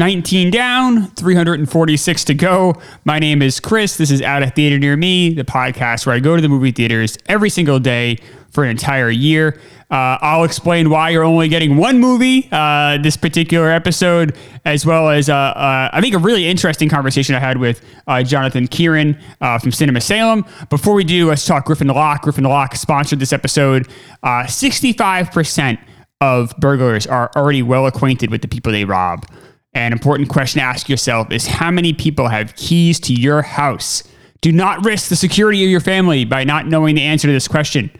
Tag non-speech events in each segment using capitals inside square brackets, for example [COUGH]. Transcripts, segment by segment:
19 down, 346 to go. My name is Chris. This is Out of Theater Near Me, the podcast where I go to the movie theaters every single day for an entire year. Uh, I'll explain why you're only getting one movie uh, this particular episode, as well as uh, uh I think a really interesting conversation I had with uh, Jonathan Kieran uh, from Cinema Salem. Before we do, let's talk Griffin Lock. Griffin Lock sponsored this episode. 65% of burglars are already well acquainted with the people they rob. An important question to ask yourself is how many people have keys to your house? Do not risk the security of your family by not knowing the answer to this question.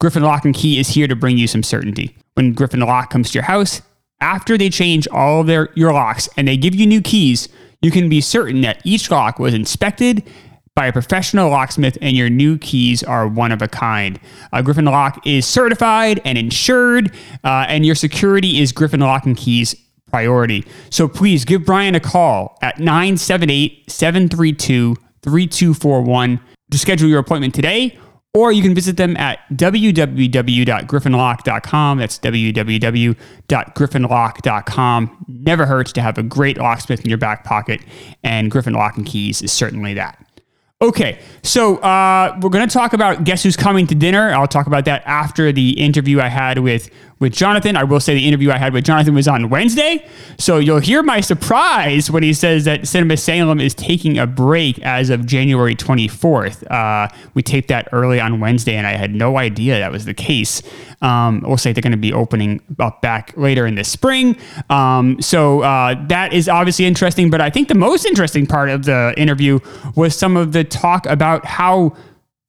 Griffin Lock and Key is here to bring you some certainty. When Griffin Lock comes to your house, after they change all of their your locks and they give you new keys, you can be certain that each lock was inspected by a professional locksmith and your new keys are one of a kind. Uh, Griffin Lock is certified and insured, uh, and your security is Griffin Lock and Keys priority. So please give Brian a call at 978 732 3241 to schedule your appointment today, or you can visit them at www.griffinlock.com. That's www.griffinlock.com. Never hurts to have a great locksmith in your back pocket, and Griffin Lock and Keys is certainly that. Okay, so uh, we're going to talk about Guess Who's Coming to Dinner. I'll talk about that after the interview I had with with Jonathan. I will say the interview I had with Jonathan was on Wednesday. So you'll hear my surprise when he says that Cinema Salem is taking a break as of January 24th. Uh, we taped that early on Wednesday, and I had no idea that was the case. Um, we'll say they're going to be opening up back later in the spring. Um, so uh, that is obviously interesting. But I think the most interesting part of the interview was some of the talk about how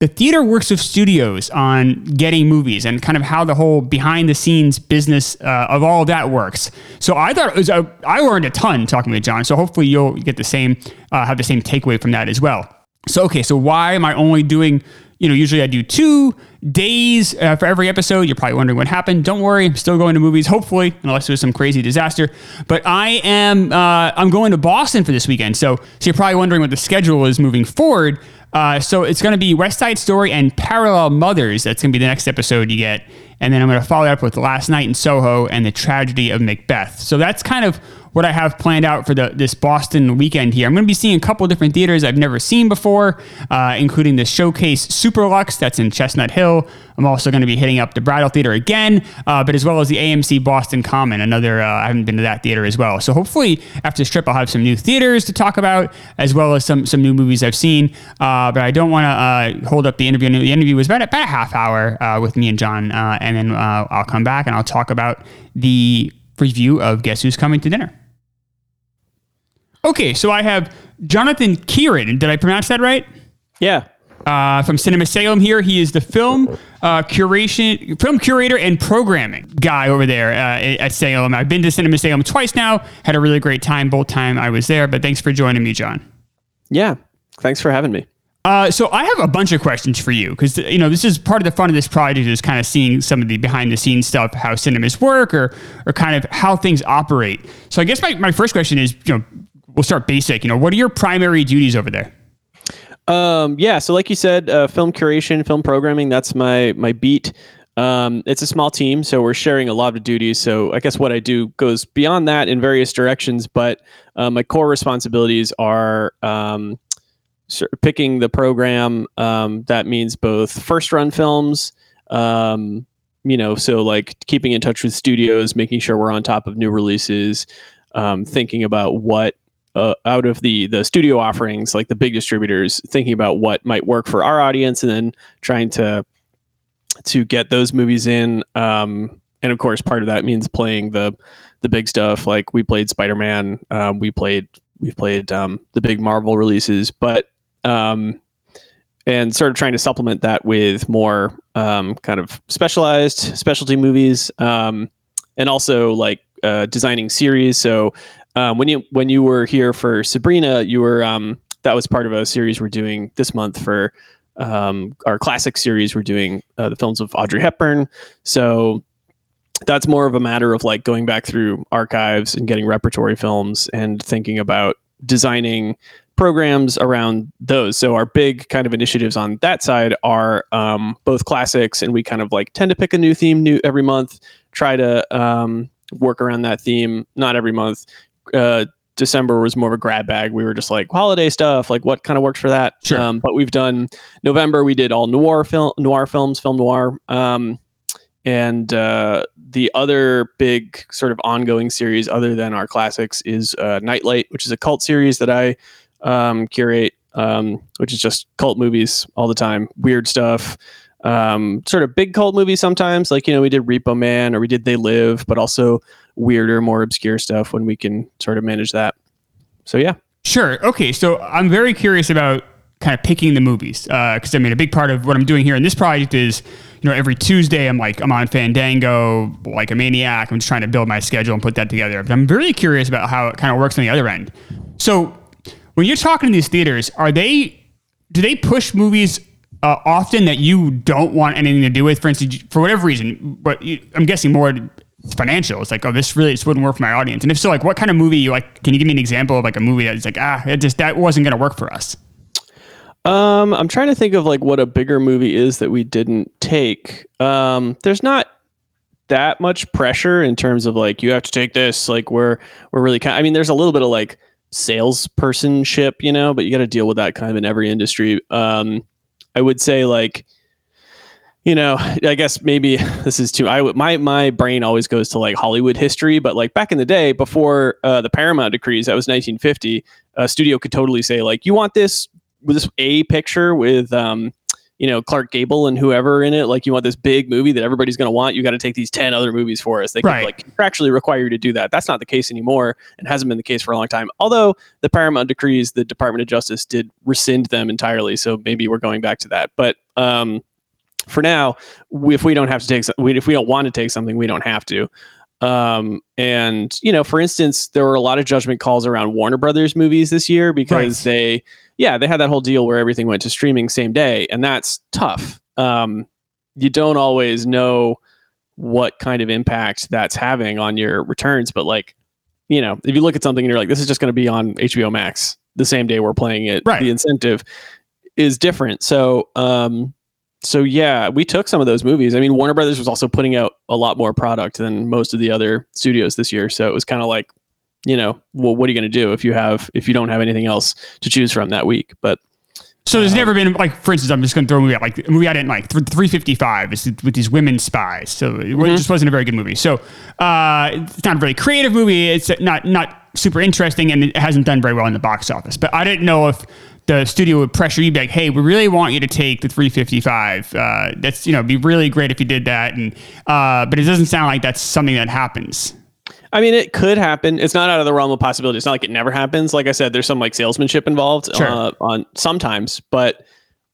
the theater works with studios on getting movies and kind of how the whole behind the scenes business uh, of all of that works. So I thought it was a, I learned a ton talking with John. So hopefully you'll get the same uh, have the same takeaway from that as well. So okay, so why am I only doing? You know, usually I do two days uh, for every episode. You're probably wondering what happened. Don't worry, I'm still going to movies. Hopefully, unless there's some crazy disaster. But I am uh, I'm going to Boston for this weekend. So so you're probably wondering what the schedule is moving forward. Uh, so it's going to be West Side Story and Parallel Mothers. That's going to be the next episode you get. And then I'm going to follow up with Last Night in Soho and The Tragedy of Macbeth. So that's kind of what I have planned out for the this Boston weekend here. I'm going to be seeing a couple different theaters I've never seen before, uh, including the Showcase Superlux that's in Chestnut Hill. I'm also going to be hitting up the Brattle Theater again, uh, but as well as the AMC Boston Common. Another uh, I haven't been to that theater as well. So hopefully after this trip I'll have some new theaters to talk about, as well as some some new movies I've seen. Uh, but I don't want to uh, hold up the interview. The interview was about about a half hour uh, with me and John, and then I'll come back and I'll talk about the review of Guess Who's Coming to Dinner. Okay, so I have Jonathan Kieran. Did I pronounce that right? Yeah. Uh, from Cinema Salem here. He is the film uh, curation, film curator and programming guy over there uh, at Salem. I've been to Cinema Salem twice now. Had a really great time both time I was there. But thanks for joining me, John. Yeah, thanks for having me. Uh, so I have a bunch of questions for you because you know this is part of the fun of this project is kind of seeing some of the behind the scenes stuff, how cinemas work, or or kind of how things operate. So I guess my, my first question is, you know, we'll start basic. You know, what are your primary duties over there? Um, yeah, so like you said, uh, film curation, film programming, that's my my beat. Um, it's a small team, so we're sharing a lot of duties. So I guess what I do goes beyond that in various directions, but uh, my core responsibilities are um, picking the program. Um, that means both first run films, um, you know, so like keeping in touch with studios, making sure we're on top of new releases, um, thinking about what uh, out of the the studio offerings, like the big distributors, thinking about what might work for our audience, and then trying to to get those movies in. Um, and of course, part of that means playing the the big stuff. Like we played Spider Man, um, we played we've played um, the big Marvel releases, but um, and sort of trying to supplement that with more um, kind of specialized specialty movies, um, and also like uh, designing series. So um, when you when you were here for Sabrina, you were um, that was part of a series we're doing this month for um, our classic series. We're doing uh, the films of Audrey Hepburn, so that's more of a matter of like going back through archives and getting repertory films and thinking about designing programs around those. So our big kind of initiatives on that side are um, both classics, and we kind of like tend to pick a new theme new every month. Try to um, work around that theme, not every month uh, December was more of a grab bag. We were just like holiday stuff, like what kind of worked for that. Sure. Um, but we've done November. We did all noir film, noir films, film noir. Um, and uh, the other big sort of ongoing series, other than our classics, is uh, Nightlight, which is a cult series that I um, curate, um, which is just cult movies all the time, weird stuff. Um, sort of big cult movies sometimes, like you know we did Repo Man or we did They Live, but also weirder, more obscure stuff when we can sort of manage that. So yeah, Sure. Okay. So I'm very curious about kind of picking the movies because I mean a big part of what I'm doing here in this project is you know every Tuesday I'm like I'm on Fandango like a maniac. I'm just trying to build my schedule and put that together. But I'm very curious about how it kind of works on the other end. So when you're talking to these theaters, are they do they push movies uh, often that you don't want anything to do with? For instance, for whatever reason, but you, I'm guessing more financial. It's like, oh, this really this wouldn't work for my audience. And if so, like, what kind of movie you like? Can you give me an example of like a movie that's like, ah, it just that wasn't going to work for us? Um, I'm trying to think of like what a bigger movie is that we didn't take. Um, there's not that much pressure in terms of like you have to take this. Like we're we're really kind. I mean, there's a little bit of like salespersonship, you know, but you got to deal with that kind of in every industry. Um, I would say like, you know, I guess maybe [LAUGHS] this is too. I my my brain always goes to like Hollywood history, but like back in the day before uh, the Paramount decrees, that was 1950. A studio could totally say like, you want this this a picture with um, you know Clark Gable and whoever in it. Like you want this big movie that everybody's going to want. You got to take these ten other movies for us. They Right. could like contractually require you to do that. That's not the case anymore, and hasn't been the case for a long time. Although the Paramount decrees, the Department of Justice did rescind them entirely. So maybe we're going back to that. But um, for now, we, if we don't have to take, we, if we don't want to take something, we don't have to. Um, and you know, for instance, there were a lot of judgment calls around Warner Brothers movies this year because Right. they, yeah, they had that whole deal where everything went to streaming same day, and that's tough. Um, you don't always know what kind of impact that's having on your returns, but like, you know, if you look at something and you're like, this is just going to be on HBO Max the same day we're playing it, Right. the incentive is different. So, um, so yeah, we took some of those movies. I mean, Warner Brothers was also putting out a lot more product than most of the other studios this year. So it was kind of like, you know, well, what are you going to do if you have if you don't have anything else to choose from that week? But So there's never been like, for instance, I'm just going to throw a movie out, like a movie I didn't like, th- 355 is with these women spies. So it wa- just wasn't a very good movie. So uh, it's not a very creative movie. It's not not super interesting, and it hasn't done very well in the box office. But I didn't know if the studio would pressure you, be like, hey, we really want you to take the 355. Uh, that's you know, be really great if you did that. And uh, but it doesn't sound like that's something that happens. I mean, it could happen. It's not out of the realm of possibility. It's not like it never happens. Like I said, there's some like salesmanship involved Sure. uh, on sometimes, but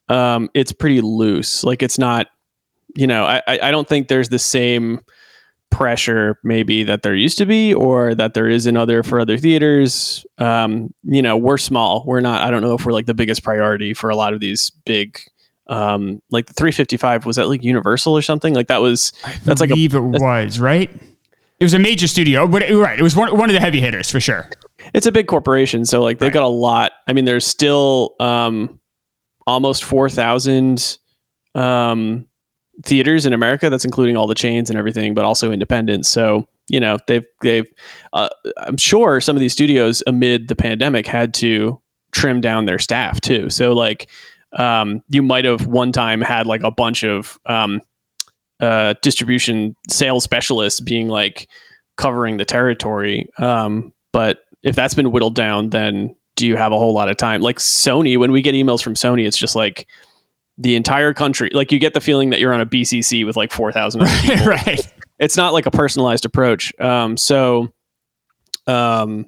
um, it's pretty loose. Like it's not, you know, I I I don't think there's the same pressure maybe that there used to be or that there is in other for other theaters. Um, you know, we're small. We're not. I don't know if we're like the biggest priority for a lot of these big. Um, like the 355 was that like Universal or something like that was that's like a it was right. It was a major studio, but right, it was one, one of the heavy hitters for sure. it's a big corporation so like they've got a lot i mean there's still um almost 4000 um theaters in america that's including all the chains and everything but also independent. So you know they've they've uh, i'm sure some of these studios amid the pandemic had to trim down their staff too. So like um you might have one time had like a bunch of um uh distribution sales specialists being like covering the territory. Um but if that's been whittled down, then do you have a whole lot of time? Like Sony, when we get emails from Sony, it's just like the entire country. Like you get the feeling that you're on a BCC with like four thousand. [LAUGHS] right. It's not like a personalized approach. Um, so, um,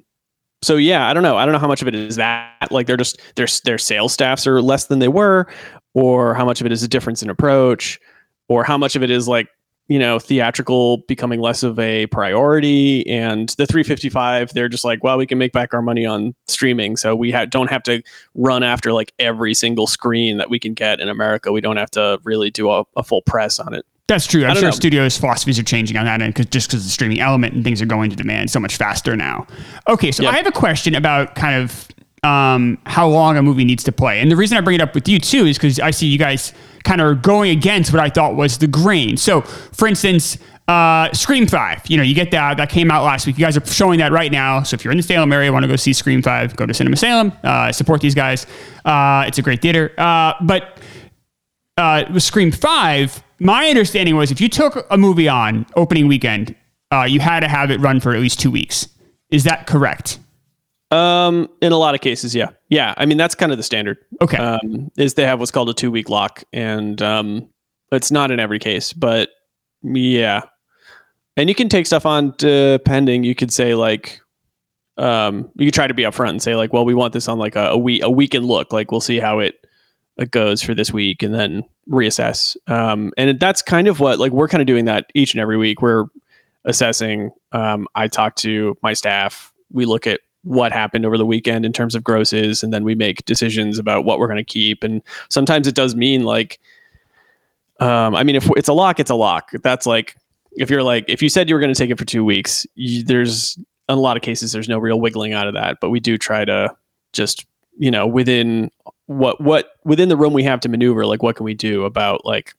so yeah, I don't know. I don't know how much of it is that like they're just their their sales staffs are less than they were, or how much of it is a difference in approach, or how much of it is like you know theatrical becoming less of a priority and the 355 they're just like well we can make back our money on streaming so we ha- don't have to run after like every single screen that we can get in america we don't have to really do a, a full press on it That's true. I'm sure know. studios' philosophies are changing on that end because just because the streaming element and things are going to demand so much faster now. Okay, so Yep. I have a question about kind of um, how long a movie needs to play, and the reason I bring it up with you too is because I see you guys kind of going against what I thought was the grain. So, for instance, uh, Scream 5, you know, you get that. That came out last week. You guys are showing that right now. So if you're in the Salem area, want to go see Scream 5, go to Cinema Salem, uh, support these guys. Uh, it's a great theater. Uh, but uh, with Scream 5, my understanding was if you took a movie on opening weekend, uh, you had to have it run for at least two weeks. Is that correct? Um, in a lot of cases, yeah, yeah. I mean, that's kind of the standard. Okay. Um, is they have what's called a two week lock, and um, it's not in every case, but yeah. And you can take stuff on depending. You could say like, um, you try to be upfront and say like, well, we want this on like a, a week, a weekend look. Like we'll see how it it goes for this week, and then reassess. Um, and that's kind of what like we're kind of doing that each and every week. We're assessing. Um, I talk to my staff. We look at what happened over the weekend in terms of grosses and then we make decisions about what we're going to keep. And sometimes it does mean like um, i mean if it's a lock it's a lock. That's like if you're like if you said you were going to take it for two weeks you, there's in a lot of cases there's no real wiggling out of that. But we do try to just you know within what what within the room we have to maneuver like what can we do about like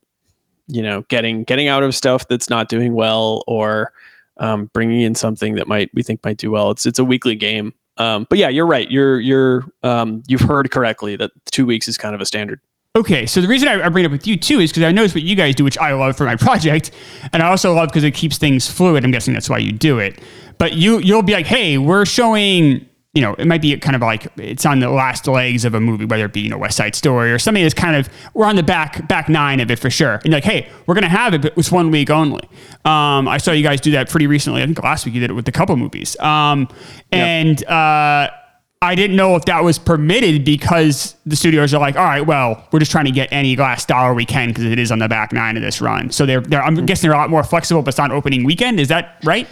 you know getting getting out of stuff that's not doing well or um, bringing in something that might we think might do well. It's it's a weekly game. Um, but yeah, you're right. You're you're um, you've heard correctly that two weeks is kind of a standard. Okay, so the reason I, I bring it up with you too is because I noticed what you guys do, which I love for my [LAUGHS] project, and I also love because it keeps things fluid. I'm guessing that's why you do it. But you you'll be like, hey, we're showing you know, it might be kind of like it's on the last legs of a movie, whether it be, you know, West Side Story or something that's kind of, we're on the back, back nine of it for sure. And like, hey, we're going to have it, but it's one week only. Um, I saw you guys do that pretty recently. I think last week you did it with a couple movies. Um, and, yep. uh, I didn't know if that was permitted because the studios are like, all right, well, we're just trying to get any last dollar we can because it is on the back nine of this run. So they're, they're I'm guessing they're a lot more flexible, but it's on opening weekend. Is that right?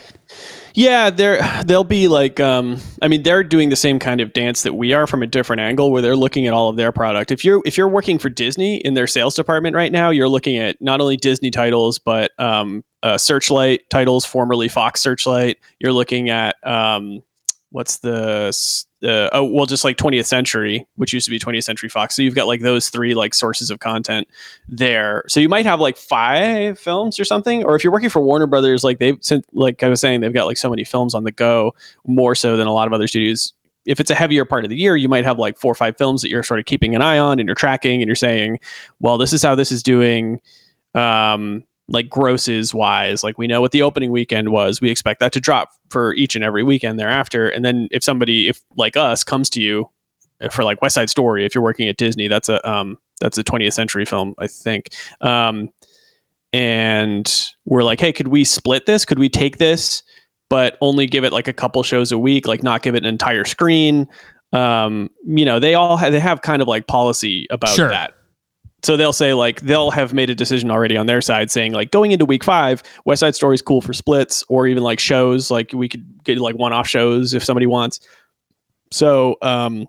Yeah, they're they'll be like um, I mean they're doing the same kind of dance that we are from a different angle where they're looking at all of their product. If you're if you're working for Disney in their sales department right now, you're looking at not only Disney titles but um, uh, Searchlight titles, formerly Fox Searchlight. You're looking at um, what's the uh, oh well just like 20th century which used to be 20th century fox. So you've got like those three like sources of content there. So you might have like five films or something or if you're working for warner brothers like they've like i was saying they've got like so many films on the go more so than a lot of other studios. If it's a heavier part of the year you might have like four or five films that you're sort of keeping an eye on and you're tracking and you're saying well this is how this is doing. Um like grosses wise like we know what the opening weekend was we expect that to drop for each and every weekend thereafter and then if somebody if like us comes to you for like west side story if you're working at disney that's a um that's a 20th century film i think um and we're like hey could we split this? Could we take this but only give it like a couple shows a week like not give it an entire screen? Um you know they all have they have kind of like policy about sure. that so they'll say like they'll have made a decision already on their side saying like going into week five west side story is cool for splits or even like shows like we could get like one-off shows if somebody wants. So um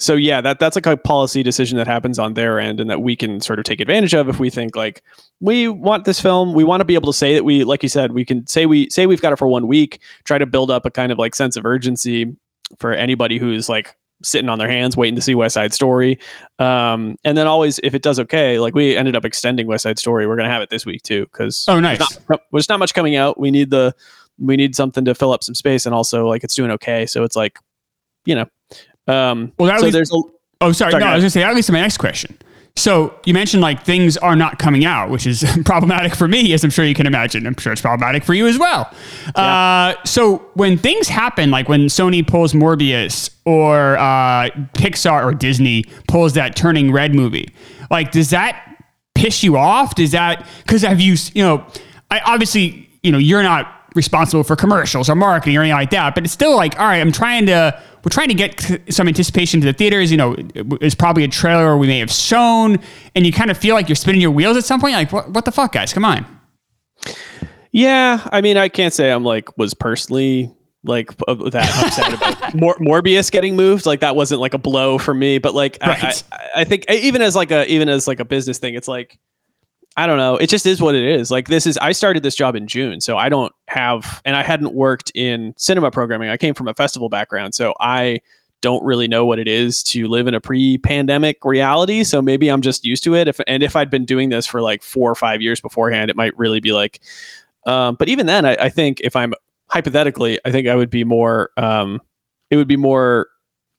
so yeah that that's like a policy decision that happens on their end and that we can sort of take advantage of if we think like we want this film. We want to be able to say that we like you said we can say we say we've got it for one week try to build up a kind of like sense of urgency for anybody who's like sitting on their hands waiting to see West Side Story. Um, and then always, if it does okay, like we ended up extending West Side Story, we're gonna have it this week too because oh nice, there's not, there's not much coming out. We need the we need something to fill up some space, and also like it's doing okay. So it's like, you know, um, well, that so least, there's a, oh sorry, sorry no, I was gonna say that leads to my next question. So you mentioned like things are not coming out, which is [LAUGHS] problematic for me, as I'm sure you can imagine. I'm sure it's problematic for you as well. Yeah. Uh, so when things happen, like when Sony pulls Morbius or uh, Pixar or Disney pulls that Turning Red movie, like does that piss you off? Does that because have you you know, I obviously you know you're not responsible for commercials or marketing or anything like that, but it's still like all right, I'm trying to we're trying to get some anticipation to the theaters. You know, it's probably a trailer we may have shown, and you kind of feel like you're spinning your wheels at some point. Like, what, what the fuck, guys? Come on. Yeah, I mean, I can't say I'm like was personally like uh, that [LAUGHS] upset about Mor- Morbius getting moved. Like that wasn't like a blow for me, but like right. I, I, I think even as like a even as like a business thing, it's like I don't know. It just is what it is. Like this is I started this job in June, so I don't have and I hadn't worked in cinema programming. I came from a festival background, so I don't really know what it is to live in a pre-pandemic reality. So maybe I'm just used to it. If and if I'd been doing this for like four or five years beforehand, it might really be like. Um, but even then, I, I think if I'm hypothetically, I think I would be more. Um, it would be more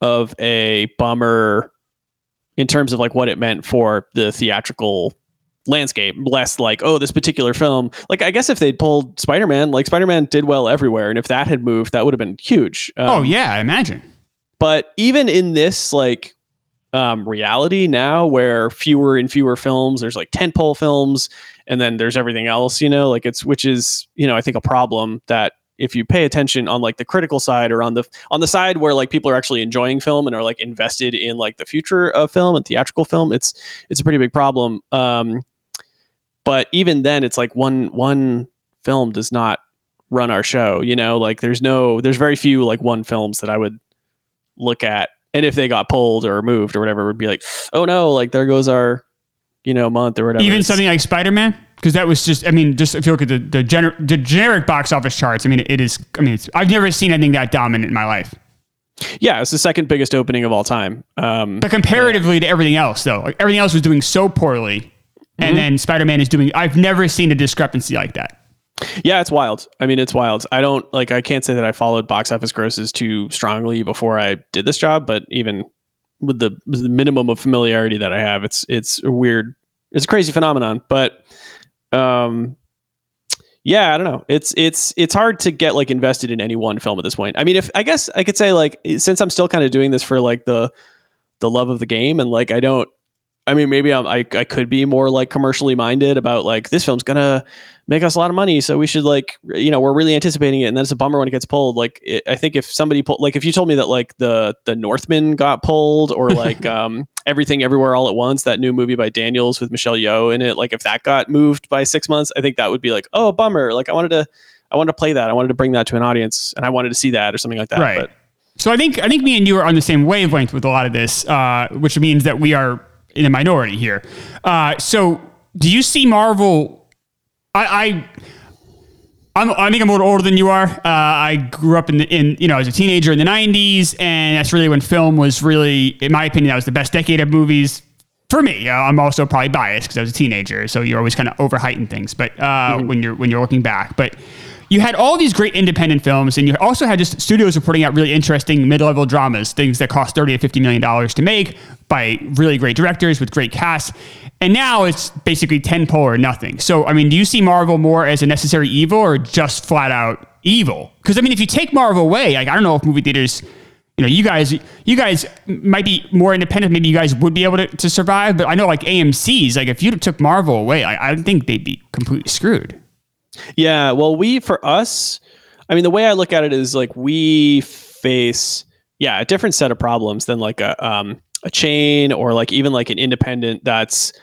of a bummer in terms of like what it meant for the theatrical landscape less like oh this particular film. Like i guess if they'd pulled spider-man like spider-man did well everywhere and if that had moved that would have been huge. Um, oh yeah i imagine. but even in this like um, reality now where fewer and fewer films there's like tentpole films and then there's everything else you know like it's which is you know i think a problem that if you pay attention on like the critical side or on the on the side where like people are actually enjoying film and are like invested in like the future of film and theatrical film it's it's a pretty big problem. Um but even then it's like one one film does not run our show you know? Like there's no there's very few like one films that i would look at. And if they got pulled or moved or whatever it would be like oh no like there goes our you know month or whatever. Even something like spider-man? Because that was just I mean just if you look at the the, gener- the generic box office charts I mean it is I mean it's I've never seen anything that dominant in my life. Yeah, it's the second biggest opening of all time. Um, but comparatively yeah. to everything else, though, like everything else was doing so poorly, and mm-hmm. then Spider Man is doing. I've never seen a discrepancy like that. Yeah, it's wild. I mean, it's wild. I don't like. I can't say that I followed box office grosses too strongly before I did this job, but even with the, with the minimum of familiarity that I have, it's it's a weird. It's a crazy phenomenon, but um, yeah, I don't know. It's it's it's hard to get like invested in any one film at this point. I mean, if I guess I could say like since I'm still kind of doing this for like the the love of the game and like I don't I mean, maybe I'm, I I could be more like commercially minded about like this film's gonna make us a lot of money, so we should like you know we're really anticipating it, and then it's a bummer when it gets pulled. Like it, I think if somebody pulled like if you told me that like the the Northman got pulled or [LAUGHS] like um everything everywhere all at once that new movie by Daniels with Michelle Yeoh in it, like if that got moved by six months, I think that would be like oh bummer. Like I wanted to I wanted to play that, I wanted to bring that to an audience, and I wanted to see that or something like that. Right. But, so I think I think me and you are on the same wavelength with a lot of this, uh, which means that we are in a minority here. Uh, so, do you see Marvel? I, I I'm, I think I'm a little older than you are. Uh, I grew up in, the, in, you know, as a teenager in the 90s, and that's really when film was really, in my opinion, that was the best decade of movies for me. Uh, I'm also probably biased because I was a teenager, so you're always kind of over heightened things. But uh, mm-hmm. when you're when you're looking back, but you had all these great independent films, and you also had just studios were putting out really interesting mid-level dramas, things that cost thirty to fifty million dollars to make by really great directors with great casts. And now it's basically tentpole or nothing. So, I mean, do you see Marvel more as a necessary evil or just flat out evil? Because I mean, if you take Marvel away, like I don't know if movie theaters you know, you guys, you guys might be more independent. Maybe you guys would be able to, to survive. But I know, like AMC's, like if you took Marvel away, I, I think they'd be completely screwed. Yeah, well, we for us, I mean, the way I look at it is like we face yeah a different set of problems than like a um, a chain or like even like an independent that's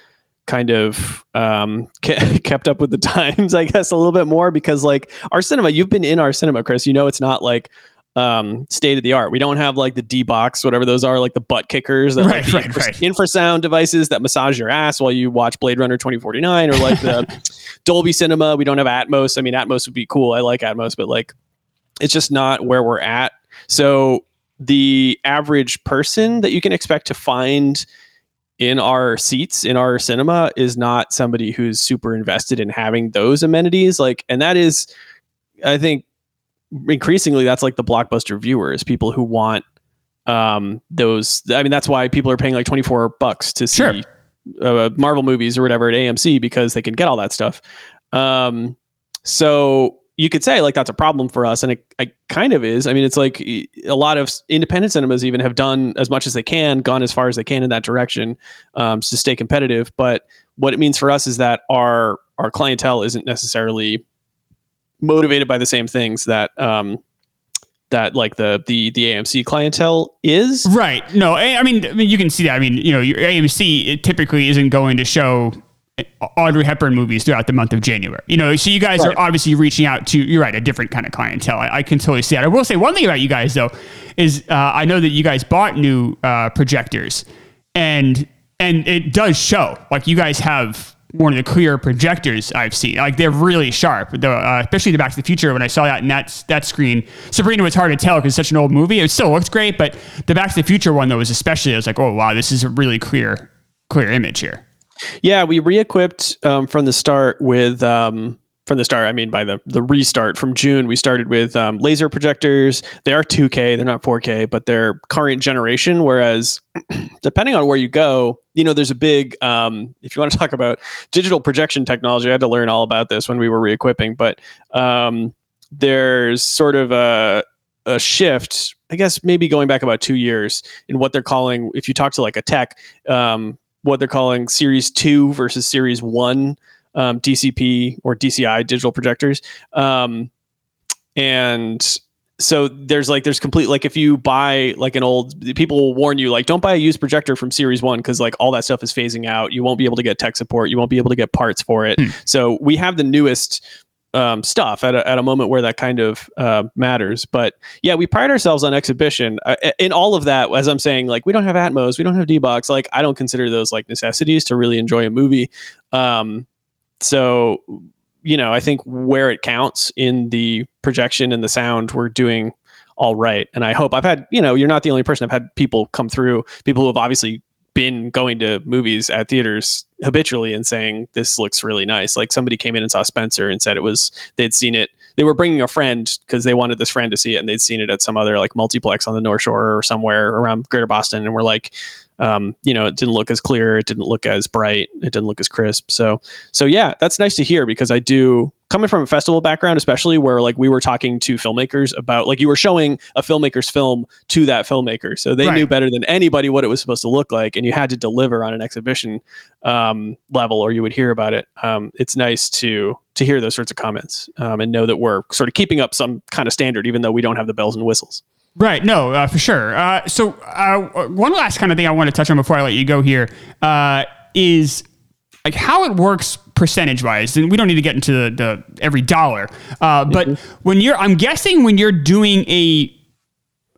kind of um, [LAUGHS] kept up with the [LAUGHS] times, I guess, a little bit more because like our cinema, you've been in our cinema, Chris. You know, it's not like um, state of the art. We don't have like the D box, whatever those are, like the butt kickers, that, right, like, right, infra- right. infrasound devices that massage your ass while you watch Blade Runner 2049 or like the [LAUGHS] Dolby Cinema. We don't have Atmos. I mean, Atmos would be cool. I like Atmos, but like it's just not where we're at. So the average person that you can expect to find in our seats in our cinema is not somebody who's super invested in having those amenities like and that is i think increasingly that's like the blockbuster viewers people who want um those i mean that's why people are paying like 24 bucks to see sure. uh, marvel movies or whatever at amc because they can get all that stuff um so you could say like that's a problem for us and it, it, kind of is i mean it's like a lot of independent cinemas even have done as much as they can gone as far as they can in that direction um, to stay competitive but what it means for us is that our our clientele isn't necessarily motivated by the same things that um, that like the the the AMC clientele is. Right. No, I mean, I mean, you can see that. I mean, you know, your AMC typically isn't going to show Audrey Hepburn movies throughout the month of January. You know, so you guys right. are obviously reaching out to, you're right, a different kind of clientele. I, I, can totally see that. I will say one thing about you guys, though, is uh, I know that you guys bought new uh, projectors and and it does show. Like you guys have one of the clearer projectors I've seen. Like they're really sharp. The, uh, especially the Back to the Future. When I saw that in that that screen, Sabrina was hard to tell because it's such an old movie. It still looks great, but the Back to the Future one though was especially. I was like, oh wow, this is a really clear clear image here. Yeah, we re-equipped um, from the start with um, from the start. I mean, by the the restart from June, we started with um, laser projectors. They are 2K, they're not 4K, but they're current generation. Whereas, [CLEARS THROAT] depending on where you go, you know, there's a big. Um, if you want to talk about digital projection technology, I had to learn all about this when we were re-equipping. But um, there's sort of a a shift, I guess maybe going back about two years in what they're calling, if you talk to like a tech, um, what they're calling Series 2 versus Series 1 um, DCP or DCI digital projectors. Um, and so there's like there's complete like if you buy like an old people will warn you like don't buy a used projector from series one because like all that stuff is phasing out you won't be able to get tech support you won't be able to get parts for it Hmm. so we have the newest um, stuff at a, at a moment where that kind of uh, matters. But yeah we pride ourselves on exhibition. Uh, in all of that as i'm saying like we don't have atmos we don't have d-box like i don't consider those like necessities to really enjoy a movie. Um, so you know i think where it counts in the projection and the sound we're doing all right. And i hope i've had you know you're not the only person i've had people come through people who have obviously been going to movies at theaters habitually and saying this looks really nice. Like somebody came in and saw spencer and said it was they'd seen it. They were bringing a friend because they wanted this friend to see it and they'd seen it at some other like multiplex on the north shore or somewhere around greater boston and we're like um, you know, it didn't look as clear, it didn't look as bright, it didn't look as crisp. So, so yeah, that's nice to hear because I do coming from a festival background, especially where like we were talking to filmmakers about like you were showing a filmmaker's film to that filmmaker, so they Right. knew better than anybody what it was supposed to look like, and you had to deliver on an exhibition um, level, or you would hear about it. Um, it's nice to to hear those sorts of comments um, and know that we're sort of keeping up some kind of standard, even though we don't have the bells and whistles. Right. No, uh, for sure. Uh, so uh, one last kind of thing I want to touch on before I let you go here uh, is like how it works percentage wise, and we don't need to get into the, the every dollar. Uh, but when you're, I'm guessing when you're doing a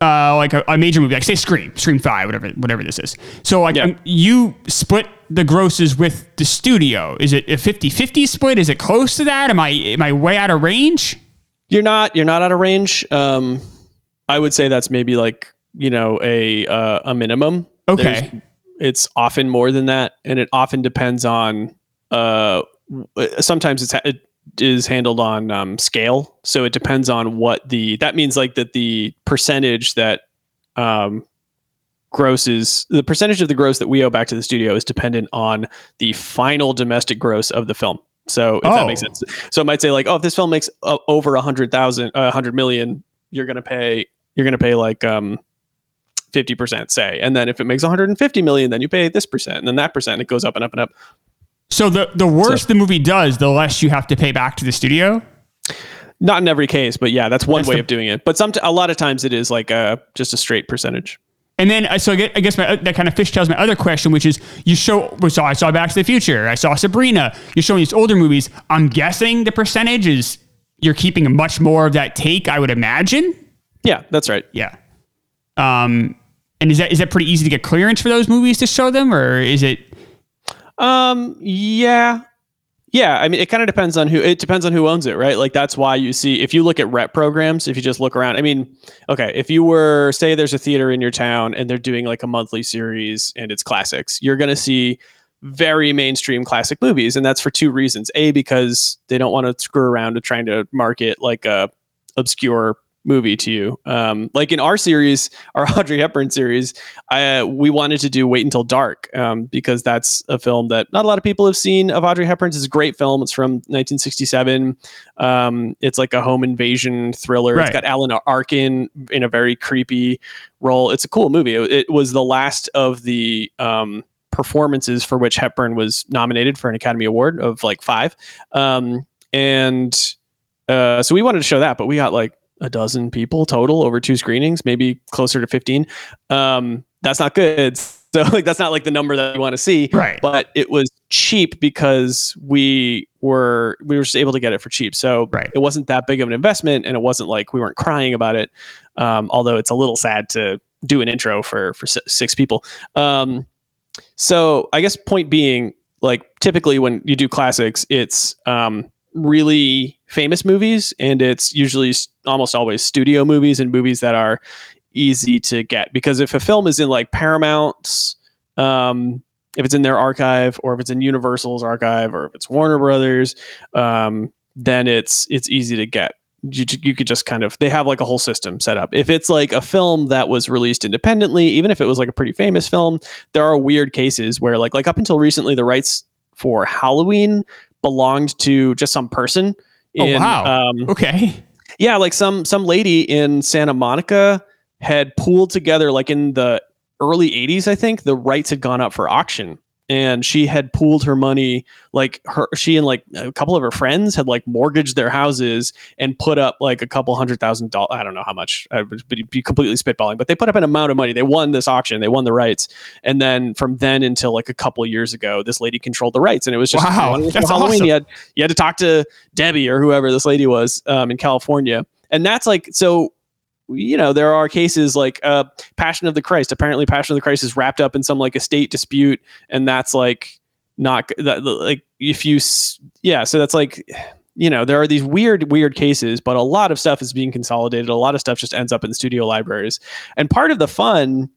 uh, like a, a major movie, like say Scream, Scream Five, whatever, whatever this is. So like Yeah. um, you split the grosses with the studio. Is it a 50-50 split? Is it close to that? Am I am I way out of range? You're not you're not out of range. Um, I would say that's maybe like you know a uh, a minimum. Okay. There's- it's often more than that, and it often depends on. Uh, sometimes it's it is handled on um, scale, so it depends on what the that means like that the percentage that um, grosses the percentage of the gross that we owe back to the studio is dependent on the final domestic gross of the film. So if that makes Oh. sense. So it might say like, oh, if this film makes uh, over a hundred thousand, a hundred million, you're gonna pay, you're gonna pay like um, fifty percent, say, and then if it makes 150 million, then you pay this percent, and then that percent, it goes up and up and up. So the the worse the movie does, the less you have to pay back to the studio. Not in every case, but yeah, that's one That's way the- of doing it. But some, a lot of times it is like a just a straight percentage. And then, uh, so I guess my, that kind of fishtails my other question, which is you show, saw, I saw Back to the Future, I saw Sabrina, you're showing these older movies. I'm guessing the percentage is you're keeping much more of that take, I would imagine. Yeah, that's right. Yeah. Um, and is that is that pretty easy to get clearance for those movies to show them, or is it? Um, yeah. Yeah, I mean, it kind of depends on who. It depends on who owns it, right? Like that's why you see if you look at rep programs. If you just look around, I mean, okay, if you were say there's a theater in your town and they're doing like a monthly series and it's classics, you're gonna see very mainstream classic movies, and that's for two reasons. A because they don't want to screw around with trying to market like a obscure movie to you. Um, like in our series, our [LAUGHS] Audrey Hepburn series, I, we wanted to do Wait Until Dark um, because that's a film that not a lot of people have seen of Audrey Hepburn's. It's a great film. It's from 1967. Um, it's like a home invasion thriller. Right. It's got Alan Arkin in a very creepy role. It's a cool movie. It, it was the last of the um, performances for which Hepburn was nominated for an Academy Award of like five. Um, and uh, so we wanted to show that, but we got like a dozen people total over two screenings, maybe closer to 15. Um, that's not good. [LAUGHS] So like that's not like the number that we want to see. Right. But it was cheap because we were we were just able to get it for cheap. So Right. it wasn't that big of an investment and it wasn't like we weren't crying about it. Um, although it's a little sad to do an intro for for six people. Um, so I guess point being like typically when you do classics, it's um, really famous movies, and it's usually almost always studio movies and movies that are easy to get. Because if a film is in like Paramount's, um, if it's in their archive, or if it's in Universal's archive, or if it's Warner Brothers, um, then it's it's easy to get. You, you could just kind of they have like a whole system set up. If it's like a film that was released independently, even if it was like a pretty famous film, there are weird cases where like like up until recently the rights for Halloween belonged to just some person. Oh, wow. Um, Okay. yeah, like some some lady in Santa Monica had pooled together like in the early 80s I think the rights had gone up for auction and she had pooled her money like her she and like a couple of her friends had like mortgaged their houses and put up like a couple hundred thousand dollars I don't know how much I would be completely spitballing but they put up an amount of money. They won this auction. They won the rights. And then from then until like a couple of years ago this lady controlled the rights. And it was just Wow, you wanted to that's Halloween. awesome. you had you had to talk to Debbie or whoever this lady was um, in California. And that's like so you know there are cases like uh passion of the christ. Apparently passion of the christ is wrapped up in some like estate dispute and that's like not that like if you yeah so that's like you know there are these weird weird cases but a lot of stuff is being consolidated. A lot of stuff just ends up in studio libraries. And part of the fun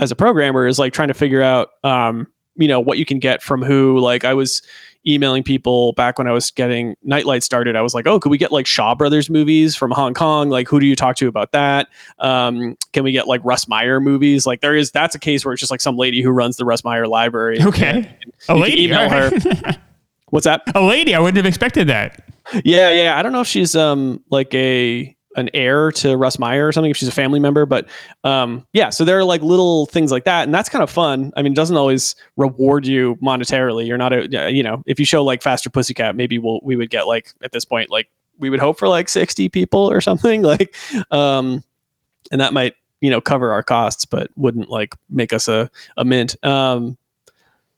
as a programmer is like trying to figure out um you know what you can get from who. Like i was emailing people back when i was getting nightlight started i was like oh could we get like shaw brothers movies from hong kong like who do you talk to about that um can we get like russ meyer movies like there is that's a case where it's just like some lady who runs the russ meyer library Okay. A You can lady. email her. [LAUGHS] what's that a lady. I wouldn't have expected that. Yeah, yeah. I don't know if she's um like a an heir to Russ Meyer or something, if she's a family member, but um yeah, so there are like little things like that, and that's kind of fun. I mean, it doesn't always reward you monetarily. You're not a you know, if you show like Faster Pussycat, maybe we'll we would get like at this point, like we would hope for like 60 people or something. [LAUGHS] Like um and that might, you know, cover our costs, but wouldn't like make us a, a mint. Um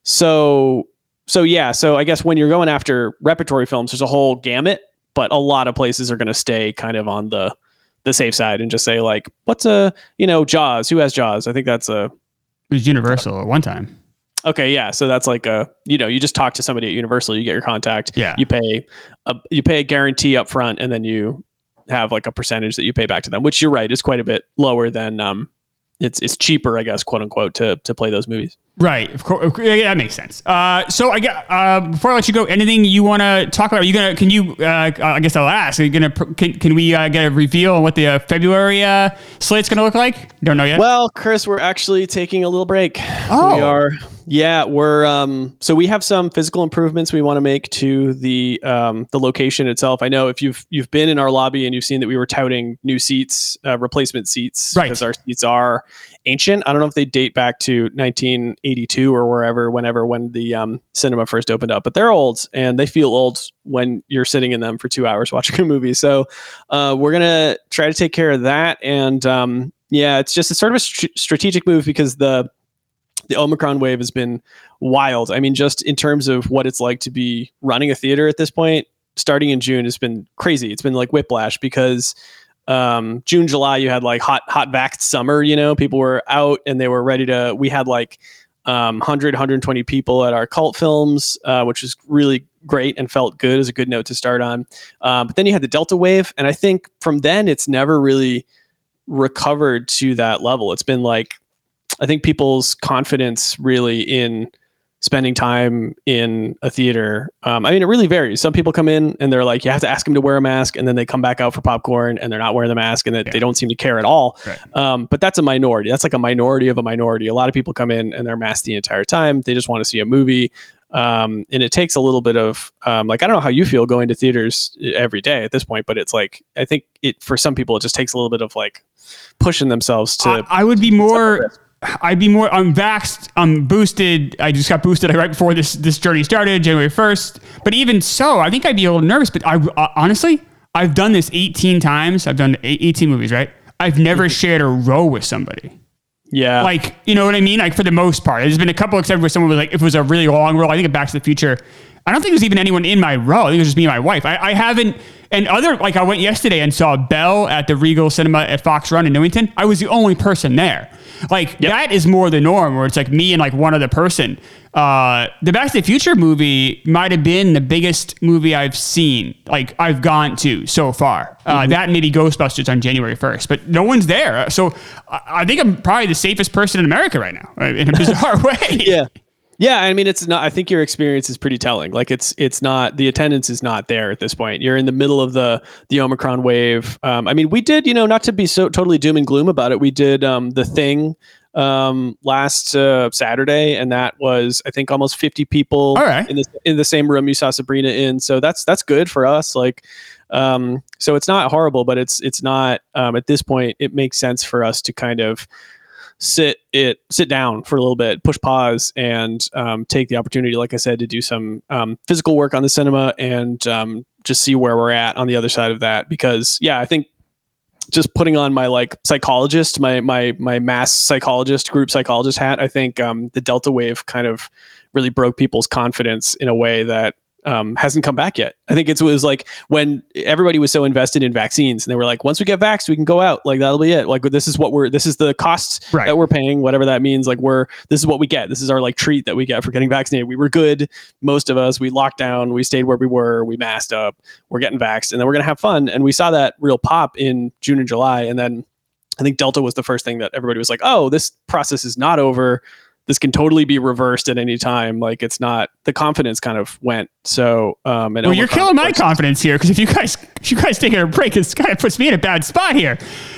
so so yeah, so I guess when you're going after repertory films, there's a whole gamut, but a lot of places are going to stay kind of on the the safe side and just say like, what's a you know Jaws? Who has Jaws? I think that's a It was Universal at one time. okay. Yeah, so that's like a you know you just talk to somebody at Universal, you get your contact, Yeah. you pay a you pay a guarantee up front, and then you have like a percentage that you pay back to them, which you're right is quite a bit lower than um it's it's cheaper I guess quote unquote to to play those movies. Right. Of course. Yeah, yeah, that makes sense. Uh, so I got uh, before I let you go, anything you want to talk about? Are you gonna? Can you? Uh, I guess I'll ask. Are you gonna? Can, can we uh, get a reveal on what the uh, February uh, slate's gonna look like? Don't know yet. Well, Chris, we're actually taking a little break. Oh. We are. Yeah, we're um so we have some physical improvements we want to make to the um the location itself. I know if you've you've been in our lobby and you've seen that we were touting new seats, uh, replacement seats Right. because our seats are ancient. I don't know if they date back to 1982 or wherever whenever when the um cinema first opened up, but they're old and they feel old when you're sitting in them for 2 hours [LAUGHS] watching a movie. So, uh we're going to try to take care of that and um yeah, it's just a sort of a str- strategic move because the the Omicron wave has been wild. I mean, just in terms of what it's like to be running a theater at this point, starting in June has been crazy. It's been like whiplash because um, June, July, you had like hot, hot vaxxed summer, you know, people were out and they were ready to, we had like um, 100, 120 people at our cult films, uh, which was really great and felt good as a good note to start on. Um, but then you had the Delta wave. And I think from then it's never really recovered to that level. It's been like, I think people's confidence really in spending time in a theater. Um, I mean, it really varies. Some people come in and they're like, you have to ask them to wear a mask, and then they come back out for popcorn and they're not wearing the mask, and Yeah. they don't seem to care at all. Right. Um, but that's a minority. That's like a minority of a minority. A lot of people come in and they're masked the entire time. They just want to see a movie. Um, and it takes a little bit of um, like I don't know how you feel going to theaters every day at this point, but it's like I think it for some people it just takes a little bit of like pushing themselves to I, I would be more. I'd be more. I'm vaxxed. I'm boosted. I just got boosted right before this this journey started, January first. But even so, I think I'd be a little nervous. But I uh, honestly, I've done this 18 times. I've done eight- 18 movies, right? I've never shared a row with somebody. yeah Like, you know what I mean? Like for the most part, there's been a couple except where someone was like, if it was a really long row, I think of Back to the Future. I don't think there's even anyone in my row. I think it was just me and my wife. I, I haven't. And other like I went yesterday and saw Belle at the Regal Cinema at Fox Run in Newington. I was the only person there. Like that is more the norm, where it's like me and like one other person. Uh, the Back to the Future movie might have been the biggest movie I've seen, like I've gone to so far. Uh, Mm-hmm. That maybe Ghostbusters on January first, but no one's there. So I, I think I'm probably the safest person in America right now, uh, in a bizarre [LAUGHS] way. yeah yeah i mean it's not i think your experience is pretty telling. Like it's it's not the attendance is not there at this point. You're in the middle of the the omicron wave. Um, i mean we did you know not to be so totally doom and gloom about it we did um, the thing um, last uh, saturday and that was i think almost 50 people All right. in the, in the same room you saw sabrina in. So that's that's good for us like um, so it's not horrible but it's it's not um, at this point it makes sense for us to kind of sit it sit down for a little bit push pause and um, take the opportunity like i said to do some um, physical work on the cinema and um, just see where we're at on the other side of that. Because yeah i think just putting on my like psychologist my my my mass psychologist group psychologist hat i think um, the delta wave kind of really broke people's confidence in a way that um, hasn't come back yet. I think it's, it was like when everybody was so invested in vaccines and they were like, once we get vaxxed, we can go out. Like that'll be it. Like this is what we're, this is the costs Right. that we're paying, whatever that means. Like we're, this is what we get. This is our like treat that we get for getting vaccinated. We were good. Most of us, we locked down, we stayed where we were, we masked up, we're getting vaxxed and then we're going to have fun. And we saw that real pop in June and July. And then I think Delta was the first thing that everybody was like, oh, this process is not over. This can totally be reversed at any time. Like it's not the confidence kind of went. So um and Well, you're killing my confidence here because if you guys, if you guys taking a break, it kind of puts me in a bad spot here.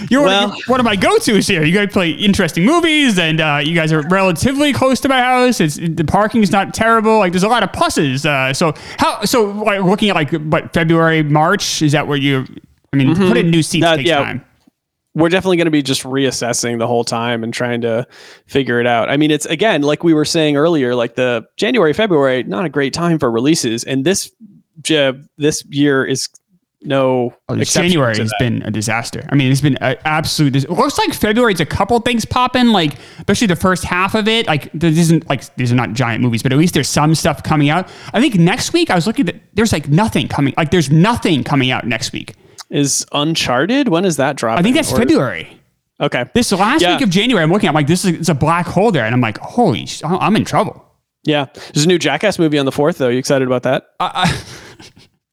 You're one, of, Well- one of my go-tos here. You guys play interesting movies, and uh, you guys are relatively close to my house. It's the parking is not terrible. Like there's a lot of pluses. Uh, so how? So like looking at like what February, March is that where you? I mean, put in new seats That- takes yeah. time. We're definitely going to be just reassessing the whole time and trying to figure it out. I mean, it's again like we were saying earlier, like the January, February, not a great time for releases, and this ja- this year is no Oh, January has been a disaster. I mean, it's been an absolute. It looks like February's a couple things popping, like especially the first half of it. Like this isn't like these are not giant movies, but at least there's some stuff coming out. I think next week I was looking at there's like nothing coming. Like there's nothing coming out next week. Is Uncharted. When is that dropping? I think that's Or- February. Okay. This last Yeah. week of January, I'm looking. I'm like, this is it's a black hole there, and I'm like, holy, sh- I'm in trouble. Yeah. There's a new Jackass movie on the fourth, though. Are You excited about that? I,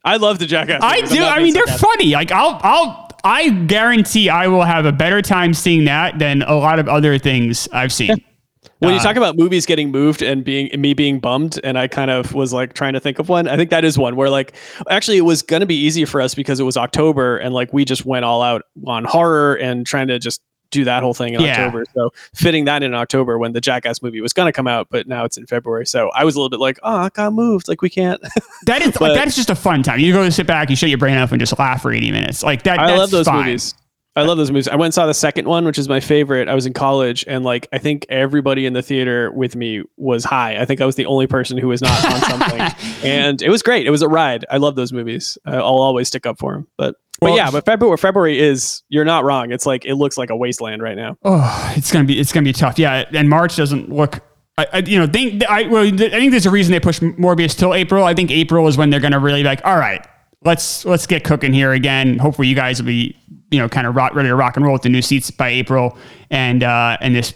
I [LAUGHS] love the Jackass. I, I movies. I'm do. I mean, they're funny. Like I'll, I'll, I guarantee I will have a better time seeing that than a lot of other things I've seen. [LAUGHS] When you talk um, about movies getting moved and being me being bummed, and I kind of was like trying to think of one. I think that is one where like actually it was going to be easy for us because it was October and like we just went all out on horror and trying to just do that whole thing in Yeah. October. So fitting that in October when the Jackass movie was going to come out, but now it's in February. So I was a little bit like, oh, I got moved. Like we can't. [LAUGHS] That is But- that is just a fun time. You go to sit back, you shut your brain off, and just laugh for eighty minutes. Like that. I that's love those fine. movies. I love those movies. I went and saw the second one, which is my favorite. I was in college, and like I think everybody in the theater with me was high. I think I was the only person who was not on something, [LAUGHS] and it was great. It was a ride. I love those movies. I'll always stick up for them. But but Well, yeah, but February February is you're not wrong. It's like it looks like a wasteland right now. Oh, it's gonna be it's gonna be tough. Yeah, and March doesn't look. I, I you know think I well I think there's a reason they push Morbius till April. I think April is when they're gonna really be like, all right, let's let's get cooking here again. Hopefully, you guys will be you know kind of rock, ready to rock and roll with the new seats by April, and uh, and this.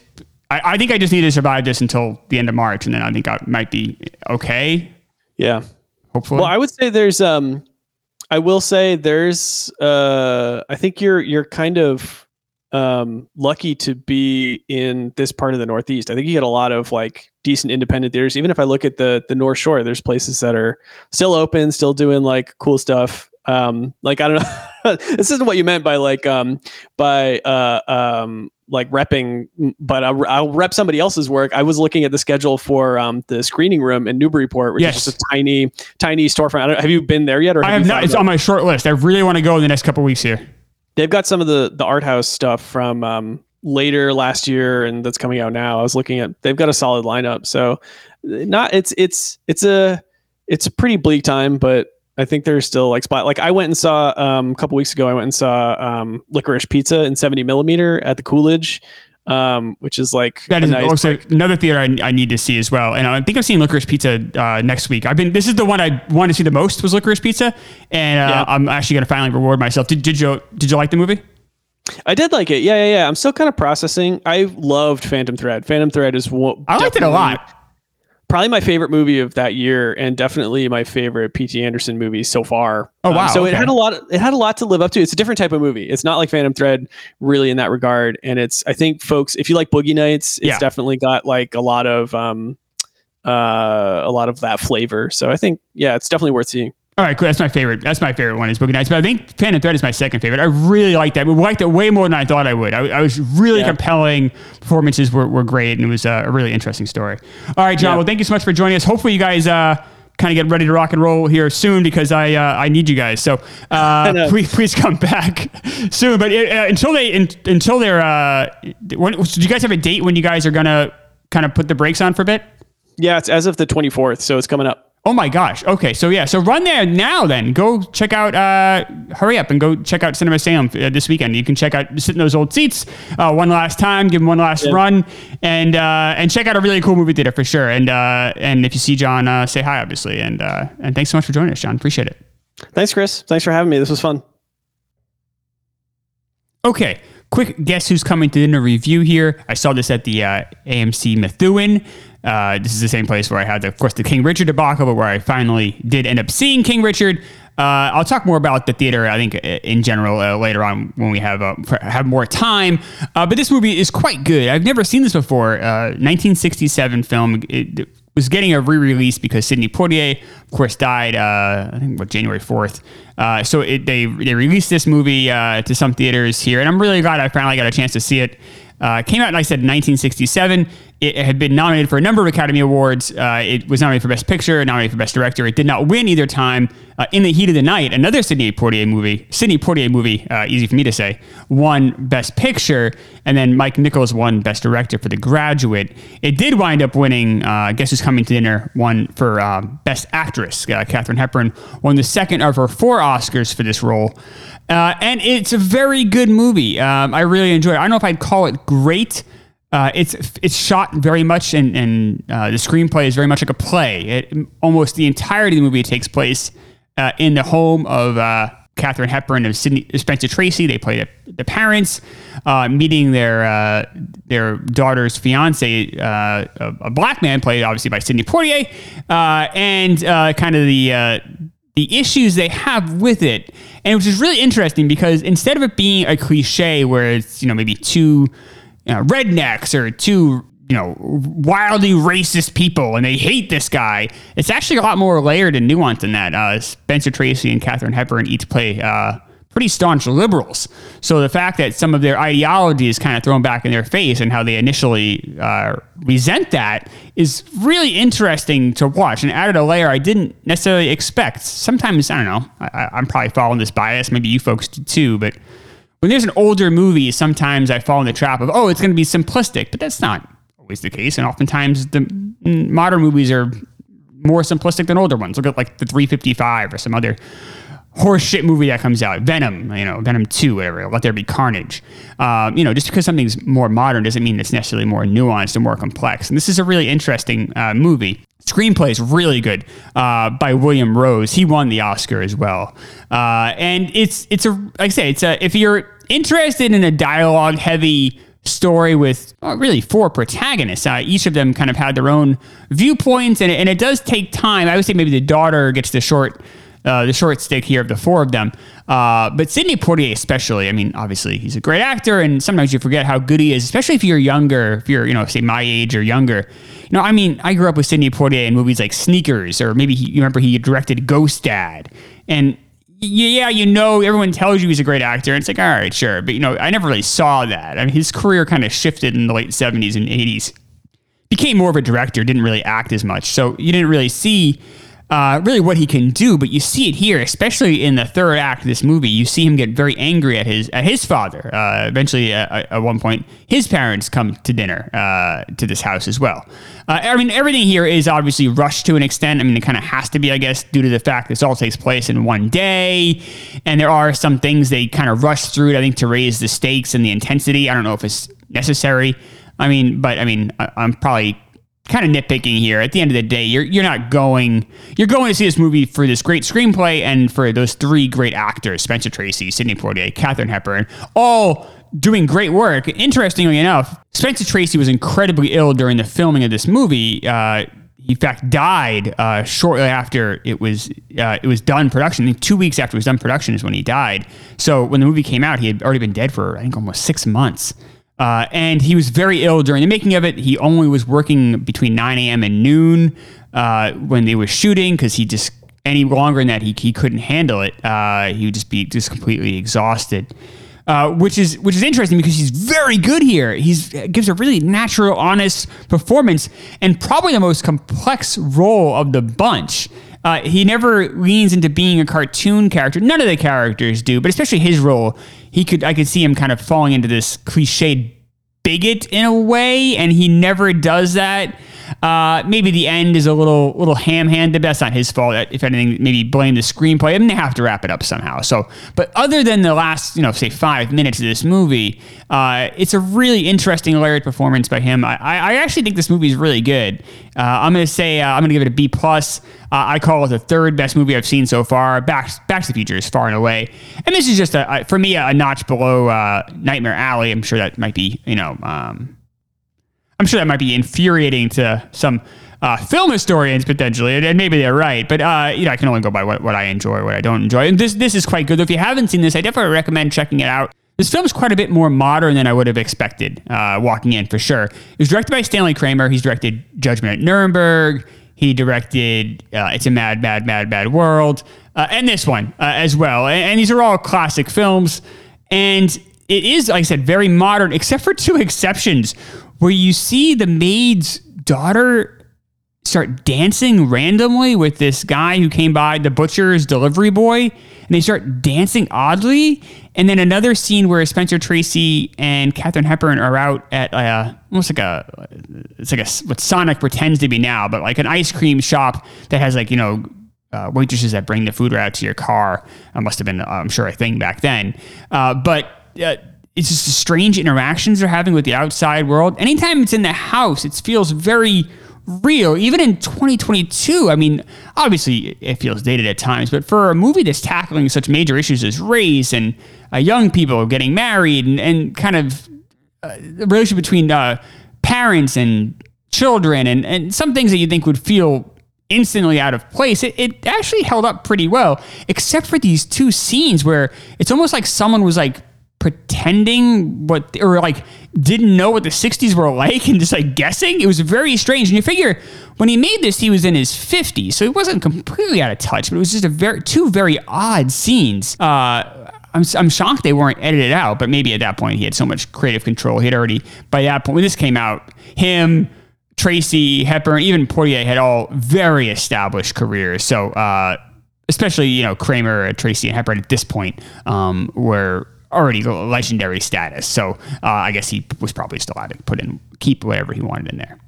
I, I think I just need to survive this until the end of March, and then I think I might be okay. Yeah. Hopefully, Well, I would say there's um I will say there's uh I think you're you're kind of um lucky to be in this part of the Northeast. I think you get a lot of like decent independent theaters. Even if I look at the the North Shore, there's places that are still open, still doing like cool stuff. Um like I don't know [LAUGHS] this isn't what you meant by like um by uh um like repping, but I'll, I'll rep somebody else's work. I was looking at the schedule for um, the screening room in Newburyport, which Yes. is just a tiny, tiny storefront. I don't, have you been there yet? Or I have have not. It's about on my short list. I really want to go in the next couple weeks here. they've got some of the the art house stuff from um, later last year and that's coming out now. I was looking at they've got a solid lineup. So not it's it's it's a it's a pretty bleak time, but I think there's still like spot like I went and saw um, a couple weeks ago. I went and saw um, Licorice Pizza in 70 millimeter at the Coolidge. um, which is like That is nice, also like- another theater I, I need to see as well. And I think I'm seeing Licorice Pizza uh, next week. I've been. This is the one I wanted to see the most was Licorice Pizza, and uh, Yeah. I'm actually going to finally reward myself. Did, did you Did you like the movie? I did like it. Yeah, yeah, yeah. I'm still kind of processing. I loved Phantom Thread. Phantom Thread is one. I liked it a lot. Probably my favorite movie of that year, and definitely my favorite P.T. Anderson movie so far. Oh, Um, wow, so it had a lot. It had a lot to live up to. It's a different type of movie. It's not like Phantom Thread, really, in that regard. And it's. I think folks, if you like Boogie Nights, it's Yeah. definitely got like a lot of um, uh, a lot of that flavor. So I think, yeah, it's definitely worth seeing. All right, cool. That's my favorite. That's my favorite one is Boogie Nights. But I think Phantom Thread is my second favorite. I really liked that. I liked it way more than I thought I would. I, I was really Yeah. compelling. Performances were, were great, and it was uh, a really interesting story. All right, John. Yeah. Well, thank you so much for joining us. Hopefully, you guys uh, kind of get ready to rock and roll here soon because I uh, I need you guys. So uh, [LAUGHS] please please come back [LAUGHS] soon. But uh, until they in, until they're uh, when, do you guys have a date when you guys are gonna kind of put the brakes on for a bit? Yeah, it's as of the 24th, so it's coming up. Oh my gosh. Okay. So yeah. So run there now then. Go check out, uh, hurry up and go check out Cinema Salem uh, this weekend. You can check out, sit in those old seats uh, one last time, give them one last Yeah. run and, uh, and check out a really cool movie theater for sure. And, uh, and if you see John, uh, say hi, obviously. And, uh, and thanks so much for joining us, John. Appreciate it. Thanks, Chris. Thanks for having me. This was fun. Okay, quick guess who's coming to dinner review here. I saw this at the uh, AMC Methuen. Uh, this is the same place where I had, the, of course, the King Richard debacle, but where I finally did end up seeing King Richard. Uh, I'll talk more about the theater, I think, uh, in general uh, later on when we have uh, have more time. Uh, but this movie is quite good. I've never seen this before. Uh, 1967 film. It, was getting a re-release because Sidney Poitier, of course, died. Uh, I think what January fourth. Uh, so it, they they released this movie uh, to some theaters here, and I'm really glad I finally got a chance to see it. Uh, came out, like I said, in 1967. It had been nominated for a number of Academy Awards. Uh, it was nominated for Best Picture, nominated for Best Director. It did not win either time. Uh, in the Heat of the Night, another Sidney Poitier movie, Sidney Poitier movie, uh, easy for me to say, won Best Picture, and then Mike Nichols won Best Director for The Graduate. It did wind up winning. Uh, Guess Who's Coming to Dinner? Won for um, Best Actress. Uh, Katharine Hepburn won the second of her four Oscars for this role. Uh, and it's a very good movie. Um, I really enjoy it. I don't know if I'd call it great. Uh, it's it's shot very much, and, uh, the screenplay is very much like a play. It, almost the entirety of the movie takes place uh, in the home of uh, Katharine Hepburn and Sidney, Spencer Tracy. They play the, the parents, uh, meeting their their daughter's fiance, a, a black man, played obviously by Sidney Poitier, and kind of the the issues they have with it, and which is really interesting because instead of it being a cliche where it's you know maybe two you know, rednecks or two you know wildly racist people and they hate this guy, it's actually a lot more layered and nuanced than that. Uh, Spencer Tracy and Katharine Hepburn each play. Uh, Pretty staunch liberals. So the fact that some of their ideology is kind of thrown back in their face and how they initially uh, resent that is really interesting to watch and added a layer I didn't necessarily expect. Sometimes, I don't know, I, I'm probably following this bias. Maybe you folks do too, but when there's an older movie, sometimes I fall in the trap of, oh, it's going to be simplistic, but that's not always the case. And oftentimes the modern movies are more simplistic than older ones. Look at like the 355 or some other horseshit movie that comes out, Venom, you know, Venom 2, whatever, Let There Be Carnage. Um, you know, just because something's more modern doesn't mean it's necessarily more nuanced or more complex. And this is a really interesting uh, movie. Screenplay is really good uh, by William Rose. He won the Oscar as well, uh, and it's it's a like I say it's a if you're interested in a dialogue heavy story with really four protagonists. Uh, each of them kind of had their own viewpoints, and and it does take time. I would say maybe the daughter gets the short. Uh, the short stick here of the four of them, uh, but Sidney Poitier especially. I mean, obviously he's a great actor, and sometimes you forget how good he is, especially if you're younger, if you're you know say my age or younger. You know, I mean, I grew up with Sidney Poitier in movies like Sneakers, or maybe he, you remember he directed Ghost Dad, and yeah, you know, everyone tells you he's a great actor. And it's like, all right, sure. But, you know, I never really saw that. I mean, his career kind of shifted in the late 70s and 80s. Became more of a director, didn't really act as much. So you didn't really see uh, really what he can do, but you see it here, especially in the third act of this movie. You see him get very angry at his at his father. Uh, eventually, uh, at one point, his parents come to dinner uh, to this house as well. Uh, I mean, everything here is obviously rushed to an extent. I mean, it kind of has to be, I guess, due to the fact this all takes place in one day, and there are some things they kind of rush through. I think to raise the stakes and the intensity. I don't know if it's necessary. I mean, but I mean, I, I'm probably kind of nitpicking here. At the end of the day, you're you're not going you're going to see this movie for this great screenplay and for those three great actors, Spencer Tracy, Sidney Poitier, Katharine Hepburn, all doing great work. Interestingly enough, Spencer Tracy was incredibly ill during the filming of this movie. Uh, he in fact died uh, shortly after it was uh, it was done production. Two weeks after it was done production is when he died. So when the movie came out, he had already been dead for I think almost six months. Uh, and he was very ill during the making of it. He only was working between 9 a.m. and noon uh, when they were shooting because he just any longer than that he, he couldn't handle it. Uh, he would just be just completely exhausted. Uh, which is which is interesting because he's very good here. He gives a really natural, honest performance, and probably the most complex role of the bunch. Uh, he never leans into being a cartoon character. None of the characters do, but especially his role, he could I could see him kind of falling into this cliched bigot in a way, and he never does that. Uh, maybe the end is a little little ham-handed. That's not his fault. If anything, maybe blame the screenplay. I mean, they have to wrap it up somehow. So, but other than the last, you know, say five minutes of this movie, uh, it's a really interesting layered performance by him. I, I actually think this movie is really good. Uh, I'm gonna say uh, I'm gonna give it a B plus. Uh, I call it the third best movie I've seen so far. Back Back to the Future is far and away, and this is just a, for me a, notch below uh, Nightmare Alley. I'm sure that might be you know. Um, sure that might be infuriating to some uh, film historians potentially, and, maybe they're right. But uh, you know, I can only go by what, what I enjoy, what I don't enjoy. And this this is quite good. If you haven't seen this, I definitely recommend checking it out. This film is quite a bit more modern than I would have expected uh, walking in, for sure. It was directed by Stanley Kramer. He's directed Judgment at Nuremberg. He directed uh, It's a Mad, Mad, Mad, Mad World, uh, and this one uh, as well. And, and these are all classic films. And it is, like I said, very modern, except for two [LAUGHS] exceptions where you see the maid's daughter start dancing randomly with this guy who came by, the butcher's delivery boy, and they start dancing oddly. And then another scene where Spencer Tracy and Katharine Hepburn are out at uh, almost like a it's like a what Sonic pretends to be now, but like an ice cream shop that has like you know uh, waitresses that bring the food right out to your car. That must have been, I'm sure, a thing back then. Uh, but uh, it's just the strange interactions they're having with the outside world. Anytime it's in the house, it feels very real. Even in 2022, I mean, obviously it feels dated at times, but for a movie that's tackling such major issues as race and uh, young people getting married and, and kind of uh, the relationship between uh, parents and children and, and some things that you think would feel instantly out of place, it, it actually held up pretty well, except for these two scenes where it's almost like someone was like pretending what or like didn't know what the 60s were like and just like guessing? It was very strange. And you figure when he made this he was in his 50s so he wasn't completely out of touch but it was just a very two very odd scenes. Uh I'm, I'm shocked they weren't edited out but maybe at that point he had so much creative control he had already by that point when this came out him tracy hepburn even poitier had all very established careers. So uh especially you know kramer tracy and hepburn at this point um were already legendary status. So uh, I guess he was probably still allowed to put in, keep whatever he wanted in there.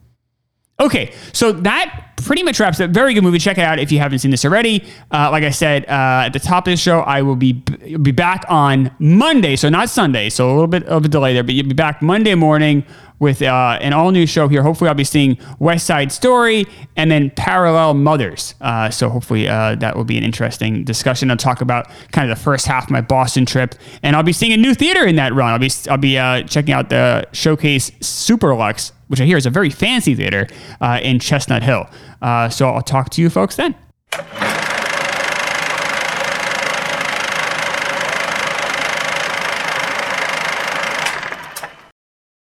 Okay, so that pretty much wraps up. Very good movie. Check it out if you haven't seen this already. Uh, like I said uh, at the top of the show, I will be be back on Monday, so not Sunday. So a little bit of a delay there, but you'll be back Monday morning with uh, an all new show here. Hopefully, I'll be seeing West Side Story and then Parallel Mothers. Uh, so, hopefully, uh, that will be an interesting discussion. I'll talk about kind of the first half of my Boston trip, and I'll be seeing a new theater in that run. I'll be I'll be uh, checking out the Showcase Superlux, which I hear is a very fancy theater uh, in Chestnut Hill. Uh, so I'll talk to you folks then.